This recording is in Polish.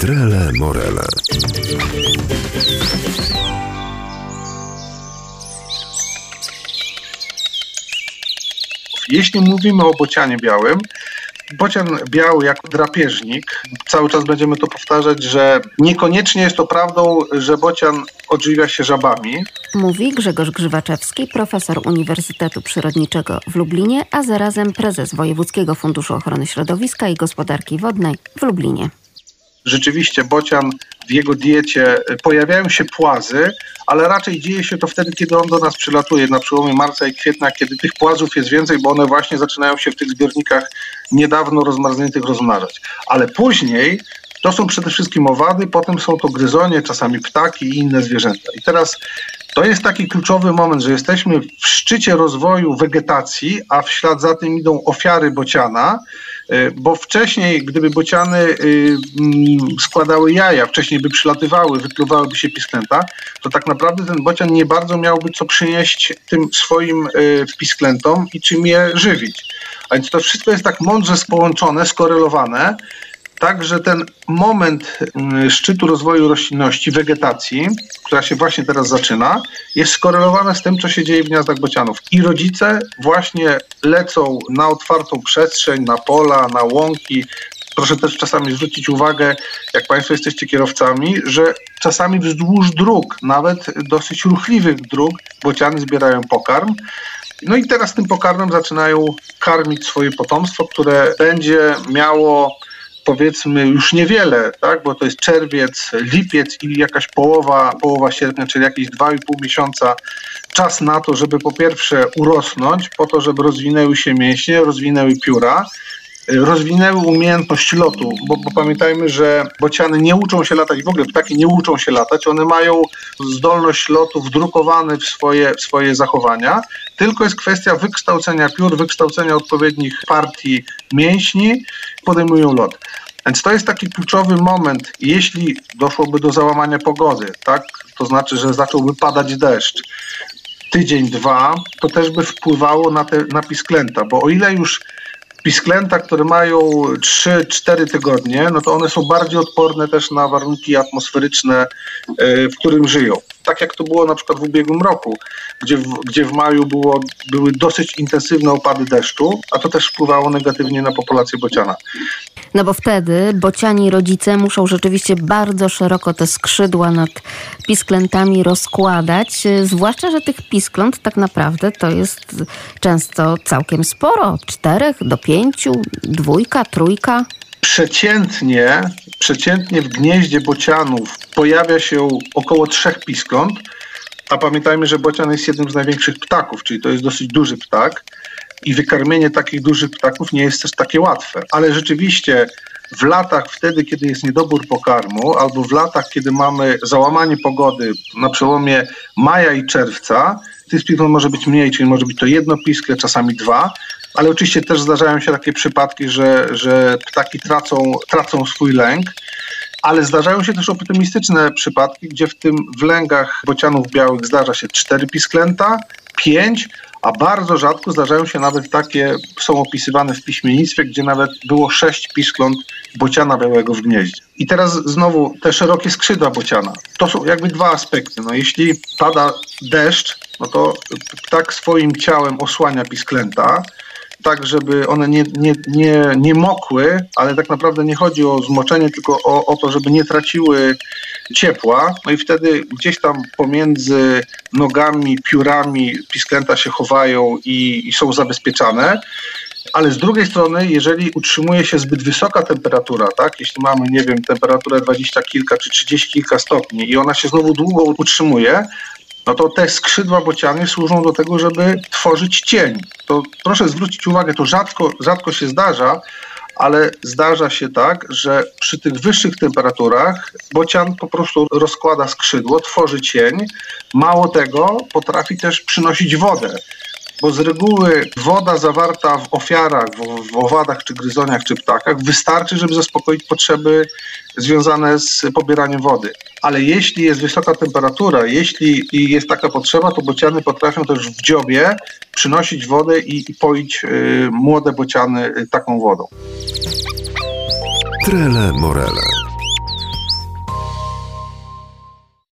Trele Morele. Jeśli mówimy o bocianie białym, bocian biały jako drapieżnik, cały czas będziemy to powtarzać, że niekoniecznie jest to prawdą, że bocian odżywia się żabami. Mówi Grzegorz Grzywaczewski, profesor Uniwersytetu Przyrodniczego w Lublinie, a zarazem prezes Wojewódzkiego Funduszu Ochrony Środowiska i Gospodarki Wodnej w Lublinie rzeczywiście bocian w jego diecie pojawiają się płazy, ale raczej dzieje się to wtedy, kiedy on do nas przylatuje, na przełomie marca i kwietnia, kiedy tych płazów jest więcej, bo one właśnie zaczynają się w tych zbiornikach niedawno rozmarzniętych rozmnażać. Ale później to są przede wszystkim owady, potem są to gryzonie, czasami ptaki i inne zwierzęta. I teraz to jest taki kluczowy moment, że jesteśmy w szczycie rozwoju wegetacji, a w ślad za tym idą ofiary bociana, y, bo wcześniej, gdyby bociany y, mm, składały jaja, wcześniej by przylatywały, wypluwałyby się pisklęta, to tak naprawdę ten bocian nie bardzo miałby co przynieść tym swoim y, pisklętom i czym je żywić. A więc to wszystko jest tak mądrze połączone, skorelowane, tak, że ten moment mm, szczytu rozwoju roślinności, wegetacji, która się właśnie teraz zaczyna, jest skorelowana z tym, co się dzieje w gniazdach bocianów. I rodzice właśnie lecą na otwartą przestrzeń, na pola, na łąki. Proszę też czasami zwrócić uwagę, jak Państwo jesteście kierowcami, że czasami wzdłuż dróg, nawet dosyć ruchliwych dróg, bociany zbierają pokarm. No i teraz tym pokarmem zaczynają karmić swoje potomstwo, które będzie miało powiedzmy już niewiele, tak? bo to jest czerwiec, lipiec i jakaś połowa, połowa sierpnia, czyli jakieś 2,5 miesiąca czas na to, żeby po pierwsze urosnąć, po to, żeby rozwinęły się mięśnie, rozwinęły pióra, rozwinęły umiejętność lotu, bo, bo, pamiętajmy, że bociany nie uczą się latać, w ogóle ptaki nie uczą się latać, one mają zdolność lotu wdrukowane w swoje, w swoje zachowania, tylko jest kwestia wykształcenia piór, wykształcenia odpowiednich partii mięśni, podejmują lot. Więc to jest taki kluczowy moment, jeśli doszłoby do załamania pogody, tak? to znaczy, że zacząłby padać deszcz, tydzień, dwa, to też by wpływało na te na pisklęta, bo o ile już pisklęta, które mają 3-4 tygodnie, no to one są bardziej odporne też na warunki atmosferyczne, e, w którym żyją. Tak jak to było na przykład w ubiegłym roku, gdzie w, gdzie w maju było, były dosyć intensywne opady deszczu, a to też wpływało negatywnie na populację bociana. No bo wtedy bociani rodzice muszą rzeczywiście bardzo szeroko te skrzydła nad pisklętami rozkładać, zwłaszcza, że tych piskląt tak naprawdę to jest często całkiem sporo, czterech do pięciu, dwójka, trójka. Przeciętnie, przeciętnie w gnieździe bocianów pojawia się około trzech piskląt, a pamiętajmy, że bocian jest jednym z największych ptaków, czyli to jest dosyć duży ptak i wykarmienie takich dużych ptaków nie jest też takie łatwe. Ale rzeczywiście w latach wtedy, kiedy jest niedobór pokarmu, albo w latach, kiedy mamy załamanie pogody na przełomie maja i czerwca, tych piskląt może być mniej, czyli może być to jedno piskle, czasami dwa, ale oczywiście też zdarzają się takie przypadki, że, że ptaki tracą, tracą swój lęk. Ale zdarzają się też optymistyczne przypadki, gdzie w tym w lęgach bocianów białych zdarza się cztery pisklęta, pięć, a bardzo rzadko zdarzają się nawet takie, są opisywane w piśmiennictwie, gdzie nawet było sześć piskląt bociana białego w gnieździe. I teraz znowu te szerokie skrzydła bociana. To są jakby dwa aspekty. No, jeśli pada deszcz, no to ptak swoim ciałem osłania pisklęta, tak, żeby one nie, nie, nie, nie mokły, ale tak naprawdę nie chodzi o zmoczenie, tylko o, o to, żeby nie traciły ciepła. No i wtedy gdzieś tam pomiędzy nogami, piórami pisklęta się chowają i, i są zabezpieczane. Ale z drugiej strony, jeżeli utrzymuje się zbyt wysoka temperatura, tak, jeśli mamy, nie wiem, temperaturę 20 kilka czy 30 kilka stopni i ona się znowu długo utrzymuje, no to te skrzydła bociany służą do tego, żeby tworzyć cień. To proszę zwrócić uwagę, to rzadko, rzadko się zdarza, ale zdarza się tak, że przy tych wyższych temperaturach bocian po prostu rozkłada skrzydło, tworzy cień. Mało tego, potrafi też przynosić wodę bo z reguły woda zawarta w ofiarach, w, w owadach, czy gryzoniach, czy ptakach wystarczy, żeby zaspokoić potrzeby związane z pobieraniem wody. Ale jeśli jest wysoka temperatura, jeśli jest taka potrzeba, to bociany potrafią też w dziobie przynosić wodę i, i poić y, młode bociany y, taką wodą. Trele Morele.